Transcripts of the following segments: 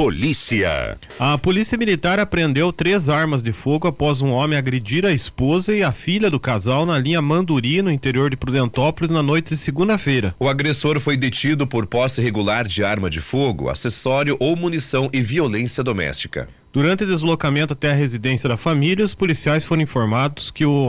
Polícia. A Polícia Militar apreendeu três armas de fogo após um homem agredir a esposa e a filha do casal na linha Manduri, no interior de Prudentópolis, na noite de segunda-feira. O agressor foi detido por posse irregular de arma de fogo, acessório ou munição e violência doméstica. Durante o deslocamento até a residência da família, os policiais foram informados que o,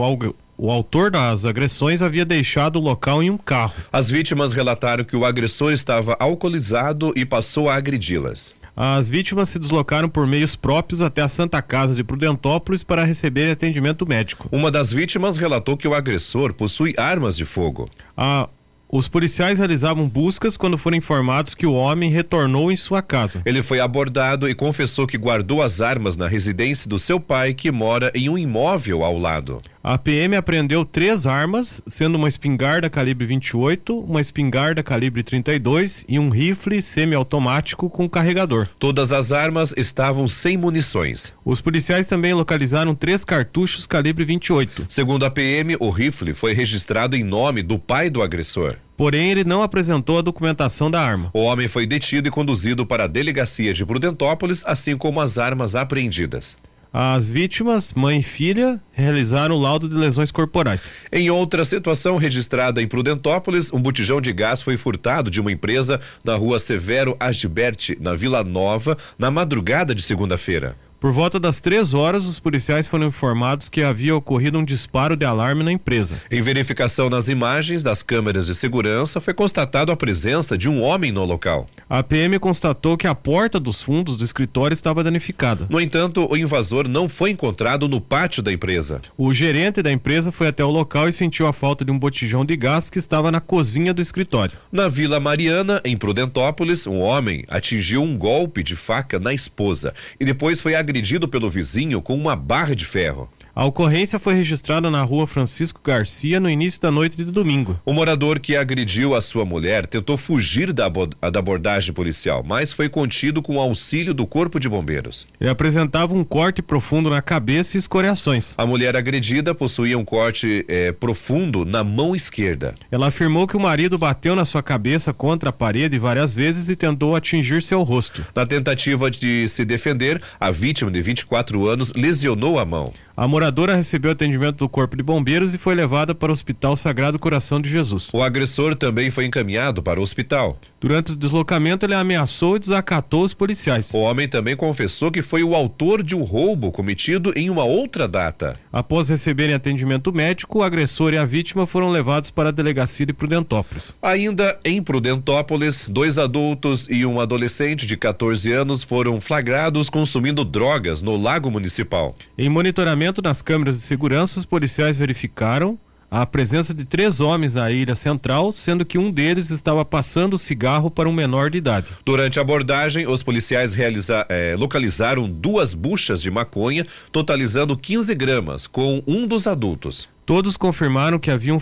o autor das agressões havia deixado o local em um carro. As vítimas relataram que o agressor estava alcoolizado e passou a agredi-las. As vítimas se deslocaram por meios próprios até a Santa Casa de Prudentópolis para receber atendimento médico. Uma das vítimas relatou que o agressor possui armas de fogo. A os policiais realizavam buscas quando foram informados que o homem retornou em sua casa. Ele foi abordado e confessou que guardou as armas na residência do seu pai, que mora em um imóvel ao lado. A PM apreendeu três armas, sendo uma espingarda calibre 28, uma espingarda calibre 32 e um rifle semiautomático com carregador. Todas as armas estavam sem munições. Os policiais também localizaram três cartuchos calibre 28. Segundo a PM, o rifle foi registrado em nome do pai do agressor. Porém, ele não apresentou a documentação da arma. O homem foi detido e conduzido para a delegacia de Prudentópolis, assim como as armas apreendidas. As vítimas, mãe e filha, realizaram o laudo de lesões corporais. Em outra situação registrada em Prudentópolis, um botijão de gás foi furtado de uma empresa na rua Severo Agiberte, na Vila Nova, na madrugada de segunda-feira. Por volta das três horas, os policiais foram informados que havia ocorrido um disparo de alarme na empresa. Em verificação nas imagens das câmeras de segurança, foi constatado a presença de um homem no local. A PM constatou que a porta dos fundos do escritório estava danificada. No entanto, o invasor não foi encontrado no pátio da empresa. O gerente da empresa foi até o local e sentiu a falta de um botijão de gás que estava na cozinha do escritório. Na Vila Mariana, em Prudentópolis, um homem atingiu um golpe de faca na esposa e depois foi agredido agredido pelo vizinho com uma barra de ferro. A ocorrência foi registrada na rua Francisco Garcia no início da noite de domingo. O morador que agrediu a sua mulher tentou fugir da, da abordagem policial, mas foi contido com o auxílio do Corpo de Bombeiros. Ele apresentava um corte profundo na cabeça e escoriações. A mulher agredida possuía um corte eh, profundo na mão esquerda. Ela afirmou que o marido bateu na sua cabeça contra a parede várias vezes e tentou atingir seu rosto. Na tentativa de se defender, a vítima de 24 anos lesionou a mão. A moradora recebeu atendimento do Corpo de Bombeiros e foi levada para o Hospital Sagrado Coração de Jesus. O agressor também foi encaminhado para o hospital. Durante o deslocamento, ele ameaçou e desacatou os policiais. O homem também confessou que foi o autor de um roubo cometido em uma outra data. Após receberem atendimento médico, o agressor e a vítima foram levados para a delegacia de Prudentópolis. Ainda em Prudentópolis, dois adultos e um adolescente de 14 anos foram flagrados consumindo drogas no Lago Municipal. Em monitoramento nas câmeras de segurança, os policiais verificaram a presença de três homens à ilha central, sendo que um deles estava passando cigarro para um menor de idade. Durante a abordagem, os policiais realiza, eh, localizaram duas buchas de maconha, totalizando 15 gramas, com um dos adultos. Todos confirmaram que haviam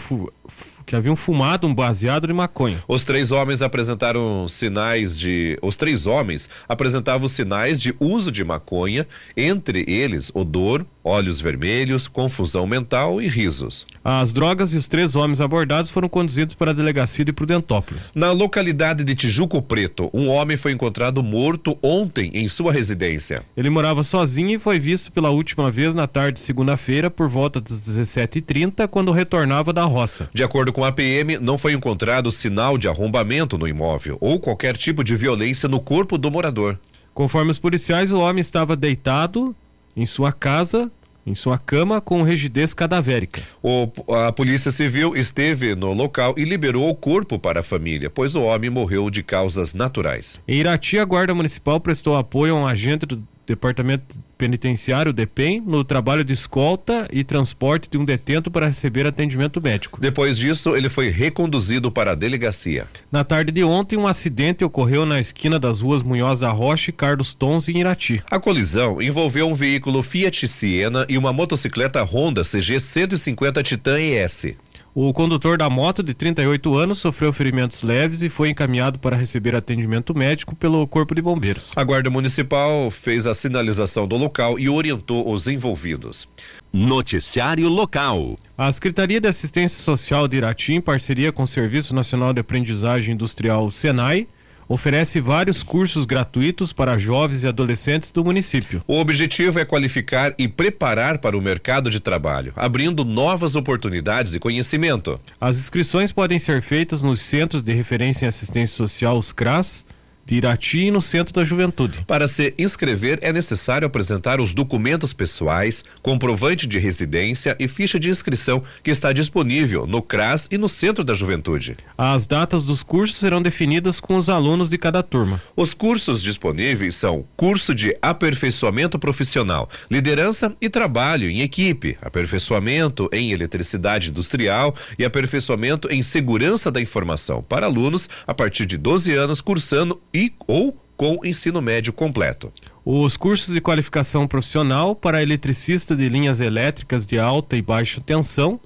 que haviam fumado um baseado de maconha. Os três homens apresentaram sinais de. Os três homens apresentavam sinais de uso de maconha, entre eles odor, olhos vermelhos, confusão mental e risos. As drogas e os três homens abordados foram conduzidos para a delegacia de Prudentópolis. Na localidade de Tijuco Preto, um homem foi encontrado morto ontem em sua residência. Ele morava sozinho e foi visto pela última vez na tarde de segunda-feira por volta das 17h30, quando retornava da roça. De acordo com a PM, não foi encontrado sinal de arrombamento no imóvel ou qualquer tipo de violência no corpo do morador. Conforme os policiais, o homem estava deitado em sua casa em sua cama com rigidez cadavérica. O, a Polícia Civil esteve no local e liberou o corpo para a família, pois o homem morreu de causas naturais. Em Irati, a Guarda Municipal prestou apoio a um agente do Departamento Penitenciário, DEPEN, no trabalho de escolta e transporte de um detento para receber atendimento médico. Depois disso, ele foi reconduzido para a delegacia. Na tarde de ontem, um acidente ocorreu na esquina das ruas Munhoz da Rocha e Carlos Tons, em Irati. A colisão envolveu um veículo Fiat Siena e uma motocicleta Honda CG 150 Titan ES. O condutor da moto, de 38 anos, sofreu ferimentos leves e foi encaminhado para receber atendimento médico pelo Corpo de Bombeiros. A Guarda Municipal fez a sinalização do local e orientou os envolvidos. Noticiário Local. A Secretaria de Assistência Social de Irati, em parceria com o Serviço Nacional de Aprendizagem Industrial, SENAI, oferece vários cursos gratuitos para jovens e adolescentes do município. O objetivo é qualificar e preparar para o mercado de trabalho, abrindo novas oportunidades de conhecimento. As inscrições podem ser feitas nos Centros de Referência em Assistência Social, os CRAS, de Irati e no Centro da Juventude. Para se inscrever, é necessário apresentar os documentos pessoais, comprovante de residência e ficha de inscrição que está disponível no CRAS e no Centro da Juventude. As datas dos cursos serão definidas com os alunos de cada turma. Os cursos disponíveis são curso de aperfeiçoamento profissional, liderança e trabalho em equipe, aperfeiçoamento em eletricidade industrial e aperfeiçoamento em segurança da informação para alunos a partir de 12 anos cursando e ou com ensino médio completo. Os cursos de qualificação profissional para eletricista de linhas elétricas de alta e baixa tensão,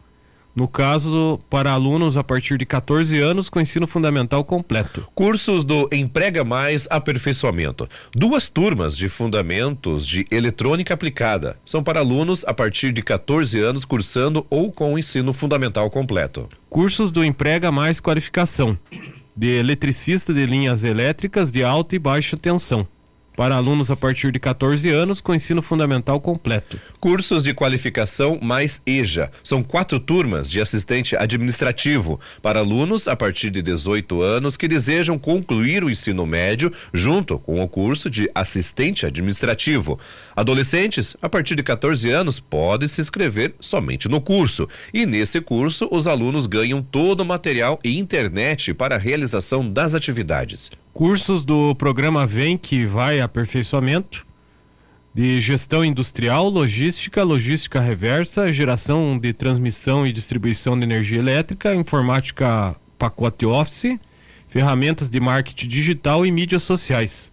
no caso para alunos a partir de 14 anos com ensino fundamental completo. Cursos do Emprega Mais Aperfeiçoamento. Duas turmas de fundamentos de eletrônica aplicada. São para alunos a partir de 14 anos cursando ou com ensino fundamental completo. Cursos do Emprega Mais Qualificação de eletricista de linhas elétricas de alta e baixa tensão. Para alunos a partir de 14 anos com ensino fundamental completo. Cursos de qualificação mais EJA. São quatro turmas de assistente administrativo para alunos a partir de 18 anos que desejam concluir o ensino médio junto com o curso de assistente administrativo. Adolescentes a partir de 14 anos podem se inscrever somente no curso. E nesse curso, os alunos ganham todo o material e internet para a realização das atividades cursos do programa Vem que vai aperfeiçoamento de gestão industrial, logística, logística reversa, geração de transmissão e distribuição de energia elétrica, informática pacote Office, ferramentas de marketing digital e mídias sociais.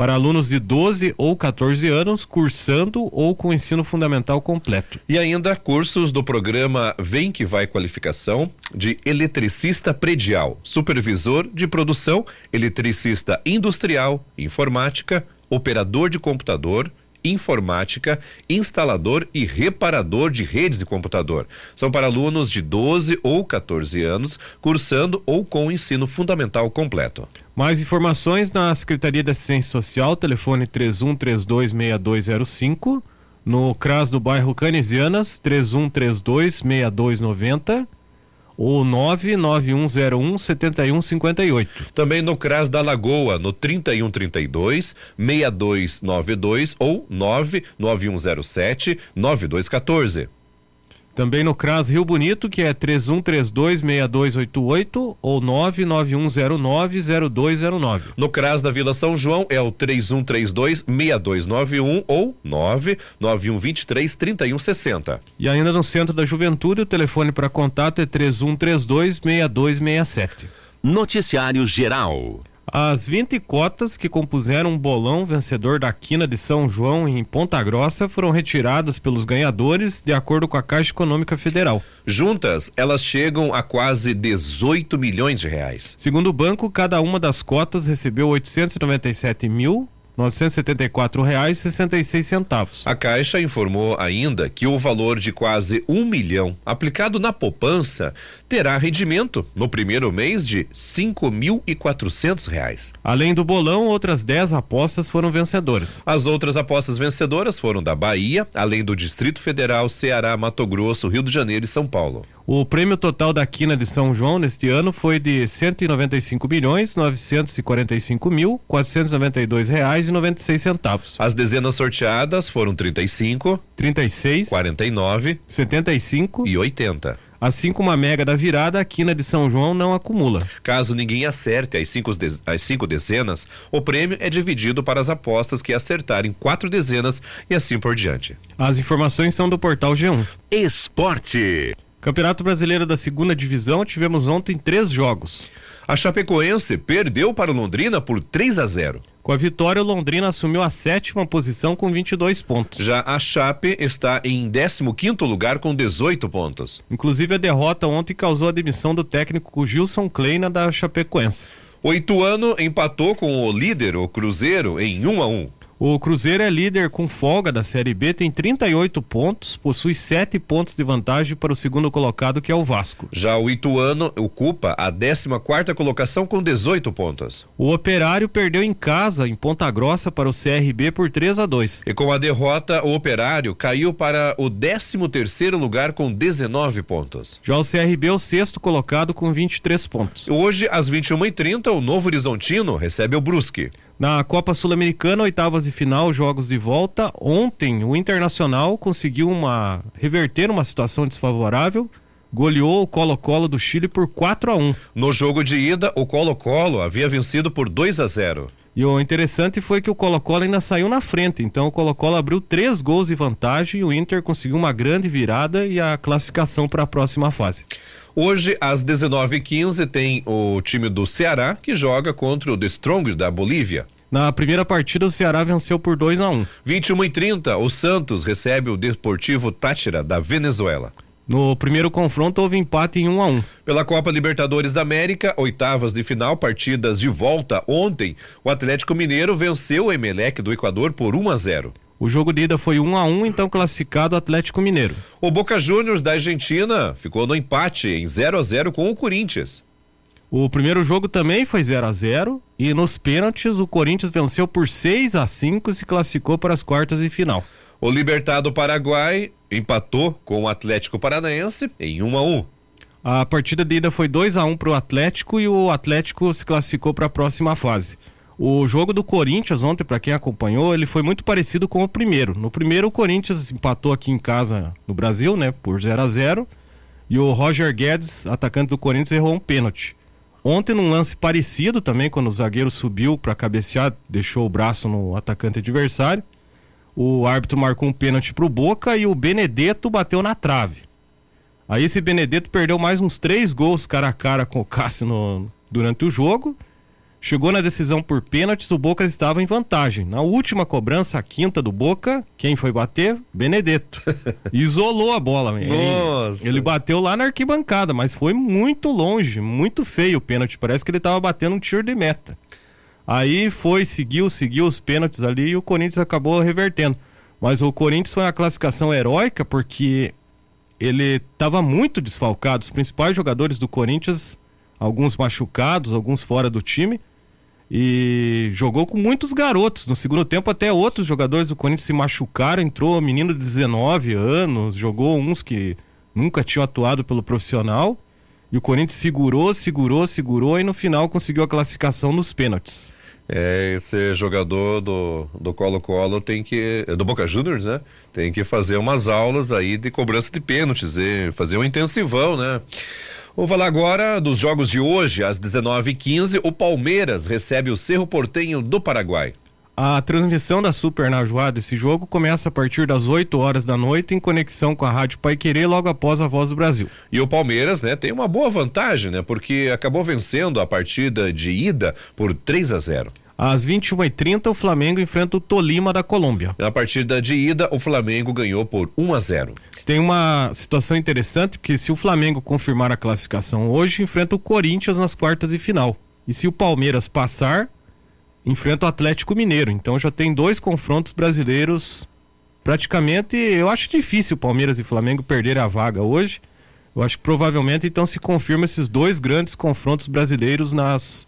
Para alunos de 12 ou 14 anos, cursando ou com ensino fundamental completo. E ainda cursos do programa Vem que Vai Qualificação de eletricista predial, supervisor de produção, eletricista industrial, informática, operador de computador, informática, instalador e reparador de redes de computador. São para alunos de 12 ou 14 anos, cursando ou com ensino fundamental completo. Mais informações na Secretaria da Assistência Social, telefone 31326205, no CRAS do bairro Canesianas, 31326290 ou 99101 7158. Também no CRAS da Lagoa, no 3132 6292 ou 99107 9214. Também no CRAS Rio Bonito, que é 3132-6288 ou 99109-0209. No CRAS da Vila São João é o 3132-6291 ou 99123-3160. E ainda no Centro da Juventude, o telefone para contato é 3132-6267. Noticiário Geral. As 20 cotas que compuseram um bolão vencedor da Quina de São João em Ponta Grossa foram retiradas pelos ganhadores, de acordo com a Caixa Econômica Federal. Juntas, elas chegam a quase 18 milhões de reais. Segundo o banco, cada uma das cotas recebeu 897 mil R$ 974,66. A Caixa informou ainda que o valor de quase um milhão aplicado na poupança terá rendimento no primeiro mês de R$ 5.400. Além do bolão, outras 10 apostas foram vencedoras. As outras apostas vencedoras foram da Bahia, além do Distrito Federal, Ceará, Mato Grosso, Rio de Janeiro e São Paulo. O prêmio total da quina de São João neste ano foi de 195 milhões 945 mil 492 reais e 96 centavos. As dezenas sorteadas foram 35, 36, 49, 75 e 80. Assim como a mega da virada, a quina de São João não acumula. Caso ninguém acerte as cinco, as cinco dezenas, o prêmio é dividido para as apostas que acertarem quatro dezenas e assim por diante. As informações são do portal G1. Esporte. Campeonato Brasileiro da Segunda Divisão, tivemos ontem três jogos. A Chapecoense perdeu para o Londrina por 3 a 0. Com a vitória, o Londrina assumiu a sétima posição com 22 pontos. Já a Chape está em 15º lugar com 18 pontos. Inclusive a derrota ontem causou a demissão do técnico Gilson Kleina da Chapecoense. O Ituano empatou com o líder, o Cruzeiro, em 1 a 1. O Cruzeiro é líder com folga da Série B, tem 38 pontos, possui 7 pontos de vantagem para o segundo colocado, que é o Vasco. Já o Ituano ocupa a 14 colocação com 18 pontos. O Operário perdeu em casa, em Ponta Grossa, para o CRB por 3 a 2 E com a derrota, o Operário caiu para o 13 lugar com 19 pontos. Já o CRB é o sexto colocado com 23 pontos. Hoje, às 21h30, o Novo Horizontino recebe o Brusque. Na Copa Sul-Americana, oitavas de final, jogos de volta. Ontem, o Internacional conseguiu uma reverter uma situação desfavorável, goleou o Colo-Colo do Chile por 4 a 1. No jogo de ida, o Colo-Colo havia vencido por 2 a 0. E o interessante foi que o Colo-Colo ainda saiu na frente, então o Colo-Colo abriu três gols de vantagem e o Inter conseguiu uma grande virada e a classificação para a próxima fase. Hoje, às 19h15, tem o time do Ceará que joga contra o The Strong da Bolívia. Na primeira partida, o Ceará venceu por 2 a 1 21 h 30 o Santos recebe o Deportivo Táchira da Venezuela. No primeiro confronto, houve empate em 1 a 1 Pela Copa Libertadores da América, oitavas de final, partidas de volta ontem, o Atlético Mineiro venceu o Emelec do Equador por 1 a 0. O jogo de ida foi 1 a 1 então classificado o Atlético Mineiro. O Boca Juniors da Argentina ficou no empate em 0 a 0 com o Corinthians. O primeiro jogo também foi 0 a 0 e nos pênaltis o Corinthians venceu por 6 a 5 e se classificou para as quartas de final. O Libertado Paraguai empatou com o Atlético Paranaense em 1 a 1. A partida de ida foi 2 a 1 para o Atlético e o Atlético se classificou para a próxima fase. O jogo do Corinthians ontem, para quem acompanhou, ele foi muito parecido com o primeiro. No primeiro, o Corinthians empatou aqui em casa no Brasil, né, por 0 a 0 e o Roger Guedes, atacante do Corinthians, errou um pênalti. Ontem, num lance parecido também, quando o zagueiro subiu para cabecear, deixou o braço no atacante adversário, o árbitro marcou um pênalti para o Boca e o Benedetto bateu na trave. Aí esse Benedetto perdeu mais uns três gols cara a cara com o Cássio no, durante o jogo Chegou na decisão por pênaltis, o Boca estava em vantagem. Na última cobrança, a quinta do Boca, quem foi bater? Benedetto. Isolou a bola. Ele, Nossa. ele bateu lá na arquibancada, mas foi muito longe, muito feio o pênalti. Parece que ele estava batendo um tiro de meta. Aí foi, seguiu, seguiu os pênaltis ali e o Corinthians acabou revertendo. Mas o Corinthians foi uma classificação heróica porque ele estava muito desfalcado. Os principais jogadores do Corinthians, alguns machucados, alguns fora do time e jogou com muitos garotos. No segundo tempo, até outros jogadores do Corinthians se machucaram. Entrou um menino de 19 anos, jogou uns que nunca tinham atuado pelo profissional. E o Corinthians segurou, segurou, segurou e no final conseguiu a classificação nos pênaltis. É, esse jogador do, do Colo-Colo tem que. Do Boca Juniors, né? Tem que fazer umas aulas aí de cobrança de pênaltis, e fazer um intensivão, né? Vou falar agora dos jogos de hoje, às 19h15. O Palmeiras recebe o Cerro Portenho do Paraguai. A transmissão da Super Najuá desse jogo começa a partir das 8 horas da noite em conexão com a Rádio Pai Querer logo após a Voz do Brasil. E o Palmeiras, né, tem uma boa vantagem, né, porque acabou vencendo a partida de ida por 3 a 0. Às 21h30, o Flamengo enfrenta o Tolima da Colômbia. Na partida de ida, o Flamengo ganhou por 1 a 0. Tem uma situação interessante, porque se o Flamengo confirmar a classificação hoje, enfrenta o Corinthians nas quartas de final. E se o Palmeiras passar, enfrenta o Atlético Mineiro. Então já tem dois confrontos brasileiros. Praticamente, eu acho difícil o Palmeiras e Flamengo perderem a vaga hoje. Eu acho que provavelmente então se confirma esses dois grandes confrontos brasileiros nas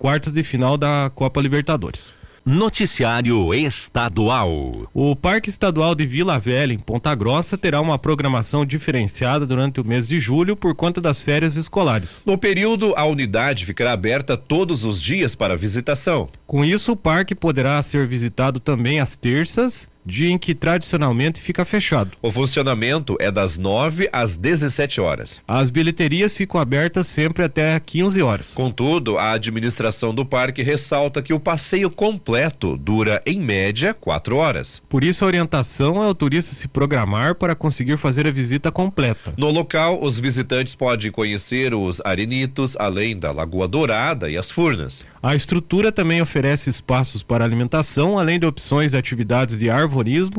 quartas de final da Copa Libertadores. Noticiário Estadual. O Parque Estadual de Vila Velha, em Ponta Grossa, terá uma programação diferenciada durante o mês de julho por conta das férias escolares. No período, a unidade ficará aberta todos os dias para visitação. Com isso, o parque poderá ser visitado também às terças dia em que tradicionalmente fica fechado. O funcionamento é das 9 às 17 horas. As bilheterias ficam abertas sempre até 15 horas. Contudo, a administração do parque ressalta que o passeio completo dura, em média, 4 horas. Por isso, a orientação é o turista se programar para conseguir fazer a visita completa. No local, os visitantes podem conhecer os arenitos, além da Lagoa Dourada e as Furnas. A estrutura também oferece espaços para alimentação, além de opções de atividades de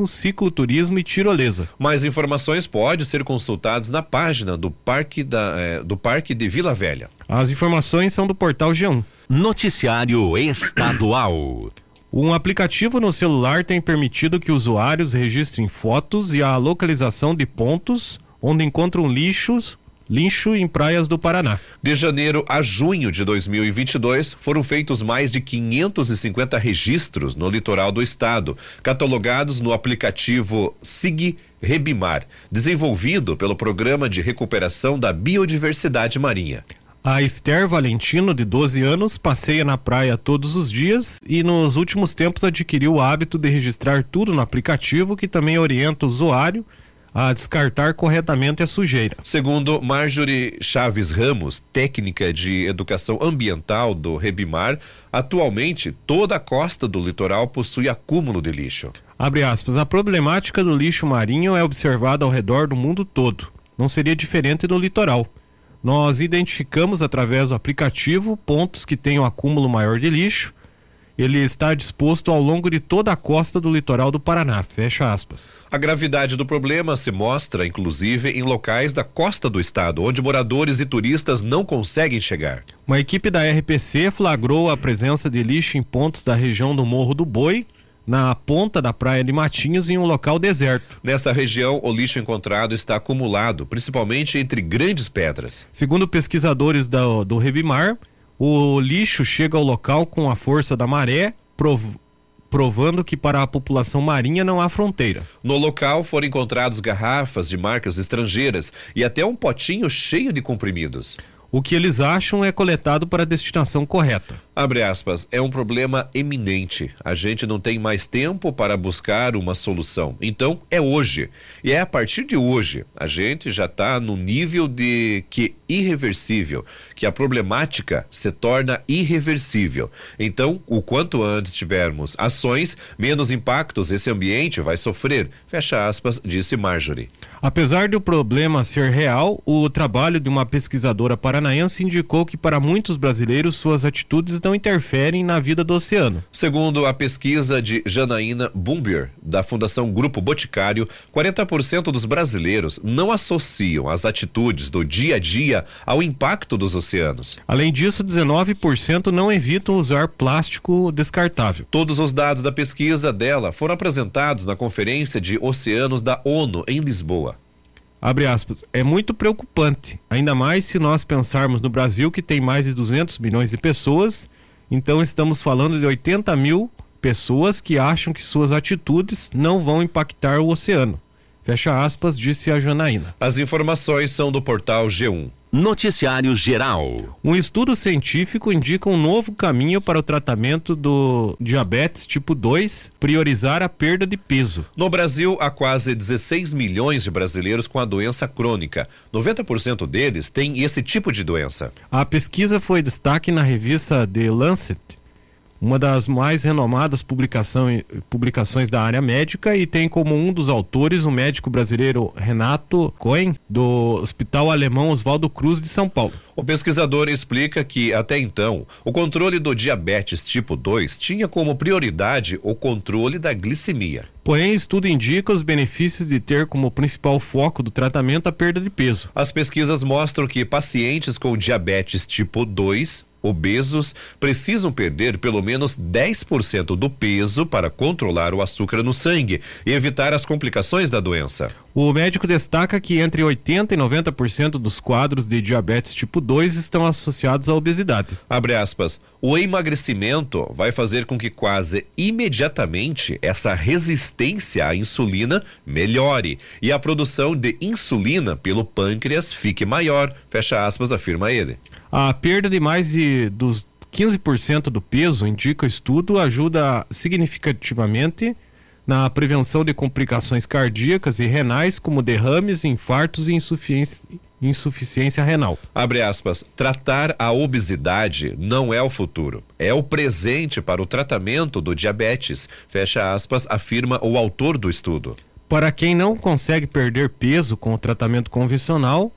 cicloturismo e tirolesa. Mais informações podem ser consultadas na página do Parque, da, eh, do Parque de Vila Velha. As informações são do portal G1. Noticiário Estadual. Um aplicativo no celular tem permitido que usuários registrem fotos e a localização de pontos onde encontram lixos lixo em praias do Paraná. De janeiro a junho de 2022, foram feitos mais de 550 registros no litoral do estado, catalogados no aplicativo SIG Rebimar, desenvolvido pelo Programa de Recuperação da Biodiversidade Marinha. A Esther Valentino, de 12 anos, passeia na praia todos os dias e nos últimos tempos adquiriu o hábito de registrar tudo no aplicativo que também orienta o usuário a descartar corretamente a sujeira. Segundo Marjorie Chaves Ramos, técnica de educação ambiental do Rebimar, atualmente toda a costa do litoral possui acúmulo de lixo. Abre aspas, a problemática do lixo marinho é observada ao redor do mundo todo. Não seria diferente no litoral. Nós identificamos através do aplicativo pontos que têm um acúmulo maior de lixo. Ele está disposto ao longo de toda a costa do litoral do Paraná. Fecha aspas. A gravidade do problema se mostra, inclusive, em locais da costa do estado, onde moradores e turistas não conseguem chegar. Uma equipe da RPC flagrou a presença de lixo em pontos da região do Morro do Boi, na ponta da praia de Matinhos em um local deserto. Nessa região, o lixo encontrado está acumulado, principalmente entre grandes pedras. Segundo pesquisadores do, do Rebimar, o lixo chega ao local com a força da maré, prov, provando que para a população marinha não há fronteira. No local foram encontrados garrafas de marcas estrangeiras e até um potinho cheio de comprimidos. O que eles acham é coletado para a destinação correta. Abre aspas, é um problema eminente. A gente não tem mais tempo para buscar uma solução. Então, é hoje. E é a partir de hoje. A gente já está no nível de que irreversível, que a problemática se torna irreversível. Então, o quanto antes tivermos ações, menos impactos esse ambiente vai sofrer. Fecha aspas, disse Marjorie. Apesar do problema ser real, o trabalho de uma pesquisadora paranaense indicou que para muitos brasileiros suas atitudes não interferem na vida do oceano. Segundo a pesquisa de Janaína Bumbier, da Fundação Grupo Boticário, 40% dos brasileiros não associam as atitudes do dia a dia ao impacto dos oceanos. Além disso, 19% não evitam usar plástico descartável. Todos os dados da pesquisa dela foram apresentados na Conferência de Oceanos da ONU em Lisboa abre aspas, é muito preocupante, ainda mais se nós pensarmos no Brasil que tem mais de 200 milhões de pessoas, então estamos falando de 80 mil pessoas que acham que suas atitudes não vão impactar o oceano. Fecha aspas, disse a Janaína. As informações são do portal G1. Noticiário Geral. Um estudo científico indica um novo caminho para o tratamento do diabetes tipo 2, priorizar a perda de peso. No Brasil, há quase 16 milhões de brasileiros com a doença crônica. 90% deles têm esse tipo de doença. A pesquisa foi destaque na revista The Lancet uma das mais renomadas publicações da área médica e tem como um dos autores o médico brasileiro Renato Cohen, do Hospital Alemão Oswaldo Cruz de São Paulo. O pesquisador explica que, até então, o controle do diabetes tipo 2 tinha como prioridade o controle da glicemia. Porém, estudo indica os benefícios de ter como principal foco do tratamento a perda de peso. As pesquisas mostram que pacientes com diabetes tipo 2 obesos precisam perder pelo menos 10% do peso para controlar o açúcar no sangue e evitar as complicações da doença. O médico destaca que entre 80% e 90% dos quadros de diabetes tipo 2 estão associados à obesidade. Abre aspas. O emagrecimento vai fazer com que quase imediatamente essa resistência à insulina melhore e a produção de insulina pelo pâncreas fique maior. Fecha aspas, afirma ele. A perda de mais de dos 15% do peso, indica o estudo, ajuda significativamente na prevenção de complicações cardíacas e renais, como derrames, infartos e insuficiência, insuficiência renal. Abre aspas. Tratar a obesidade não é o futuro, é o presente para o tratamento do diabetes. Fecha aspas, afirma o autor do estudo. Para quem não consegue perder peso com o tratamento convencional,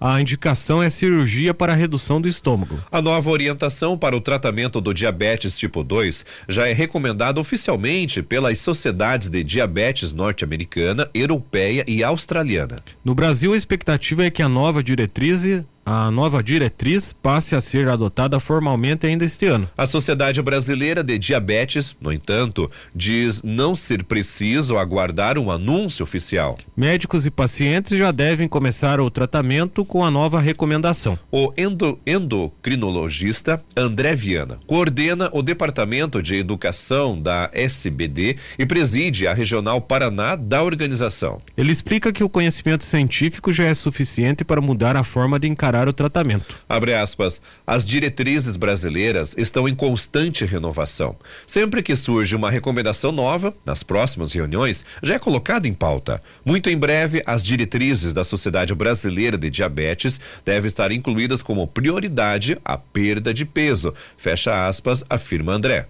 a indicação é cirurgia para redução do estômago. A nova orientação para o tratamento do diabetes tipo 2 já é recomendada oficialmente pelas sociedades de diabetes norte-americana, europeia e australiana. No Brasil, a expectativa é que a nova diretriz a nova diretriz passe a ser adotada formalmente ainda este ano. A Sociedade Brasileira de Diabetes, no entanto, diz não ser preciso aguardar um anúncio oficial. Médicos e pacientes já devem começar o tratamento com a nova recomendação. O endo, endocrinologista André Viana coordena o Departamento de Educação da SBD e preside a Regional Paraná da organização. Ele explica que o conhecimento científico já é suficiente para mudar a forma de encarar o tratamento. Abre aspas. As diretrizes brasileiras estão em constante renovação. Sempre que surge uma recomendação nova, nas próximas reuniões, já é colocada em pauta. Muito em breve, as diretrizes da Sociedade Brasileira de Diabetes devem estar incluídas como prioridade a perda de peso. Fecha aspas, afirma André.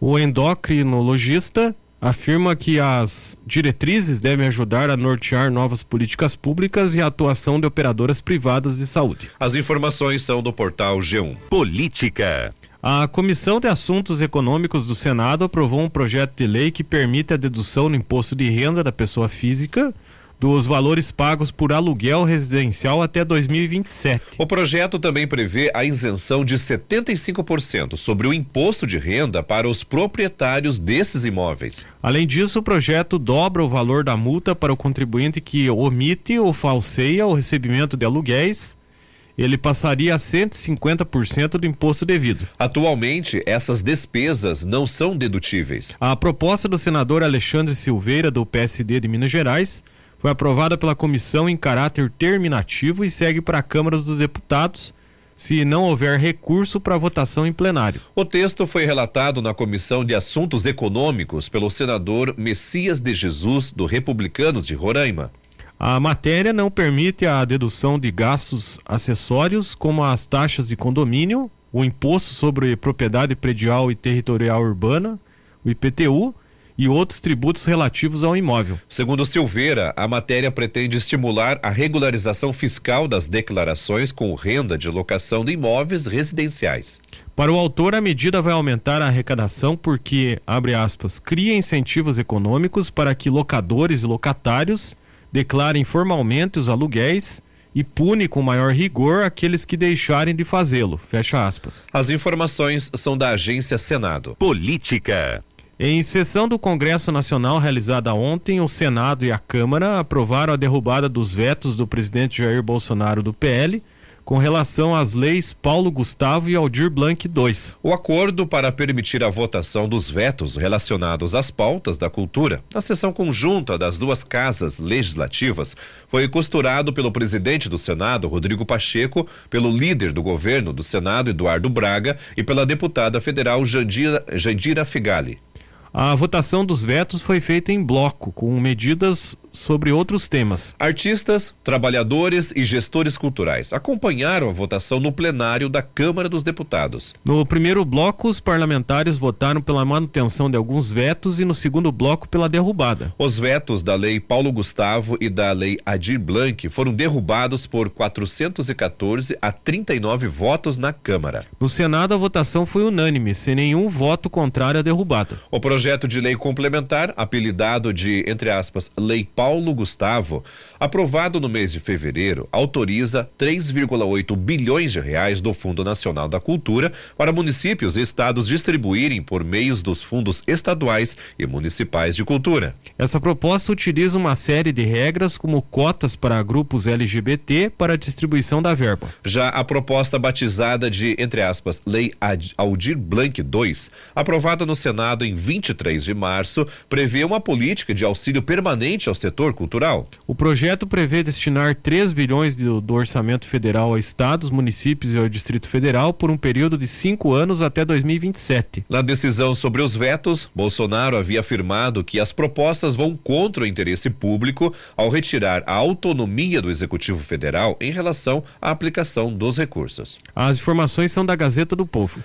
O endocrinologista afirma que as diretrizes devem ajudar a nortear novas políticas públicas e a atuação de operadoras privadas de saúde. As informações são do portal G1. Política. A Comissão de Assuntos Econômicos do Senado aprovou um projeto de lei que permite a dedução no imposto de renda da pessoa física dos valores pagos por aluguel residencial até 2027. O projeto também prevê a isenção de 75% sobre o imposto de renda para os proprietários desses imóveis. Além disso, o projeto dobra o valor da multa para o contribuinte que omite ou falseia o recebimento de aluguéis ele passaria a 150% do imposto devido. Atualmente, essas despesas não são dedutíveis. A proposta do senador Alexandre Silveira, do PSD de Minas Gerais, foi aprovada pela comissão em caráter terminativo e segue para a Câmara dos Deputados se não houver recurso para votação em plenário. O texto foi relatado na Comissão de Assuntos Econômicos pelo senador Messias de Jesus, do Republicanos de Roraima. A matéria não permite a dedução de gastos acessórios, como as taxas de condomínio, o imposto sobre propriedade predial e territorial urbana, o IPTU e outros tributos relativos ao imóvel. Segundo Silveira, a matéria pretende estimular a regularização fiscal das declarações com renda de locação de imóveis residenciais. Para o autor, a medida vai aumentar a arrecadação porque, abre aspas, cria incentivos econômicos para que locadores e locatários declarem formalmente os aluguéis e pune com maior rigor aqueles que deixarem de fazê-lo. Fecha aspas. As informações são da agência Senado. Política. Em sessão do Congresso Nacional realizada ontem, o Senado e a Câmara aprovaram a derrubada dos vetos do presidente Jair Bolsonaro do PL com relação às leis Paulo Gustavo e Aldir Blanc II. O acordo para permitir a votação dos vetos relacionados às pautas da cultura na sessão conjunta das duas casas legislativas foi costurado pelo presidente do Senado, Rodrigo Pacheco, pelo líder do governo do Senado, Eduardo Braga, e pela deputada federal Jandira, Jandira Figali. A votação dos vetos foi feita em bloco, com medidas sobre outros temas. Artistas, trabalhadores e gestores culturais acompanharam a votação no plenário da Câmara dos Deputados. No primeiro bloco, os parlamentares votaram pela manutenção de alguns vetos e no segundo bloco pela derrubada. Os vetos da Lei Paulo Gustavo e da Lei Adir Blanc foram derrubados por 414 a 39 votos na Câmara. No Senado, a votação foi unânime, sem nenhum voto contrário à derrubada. O projeto de lei complementar, apelidado de, entre aspas, Lei Paulo Gustavo, aprovado no mês de fevereiro, autoriza 3,8 bilhões de reais do Fundo Nacional da Cultura para municípios e estados distribuírem por meios dos fundos estaduais e municipais de cultura. Essa proposta utiliza uma série de regras como cotas para grupos LGBT para a distribuição da verba. Já a proposta batizada de, entre aspas, Lei Aldir Blanc II, aprovada no Senado em 23 de março, prevê uma política de auxílio permanente ao setor cultural. O projeto prevê destinar 3 bilhões do, do orçamento federal a estados, municípios e ao Distrito Federal por um período de cinco anos até 2027. Na decisão sobre os vetos, Bolsonaro havia afirmado que as propostas vão contra o interesse público ao retirar a autonomia do Executivo Federal em relação à aplicação dos recursos. As informações são da Gazeta do Povo.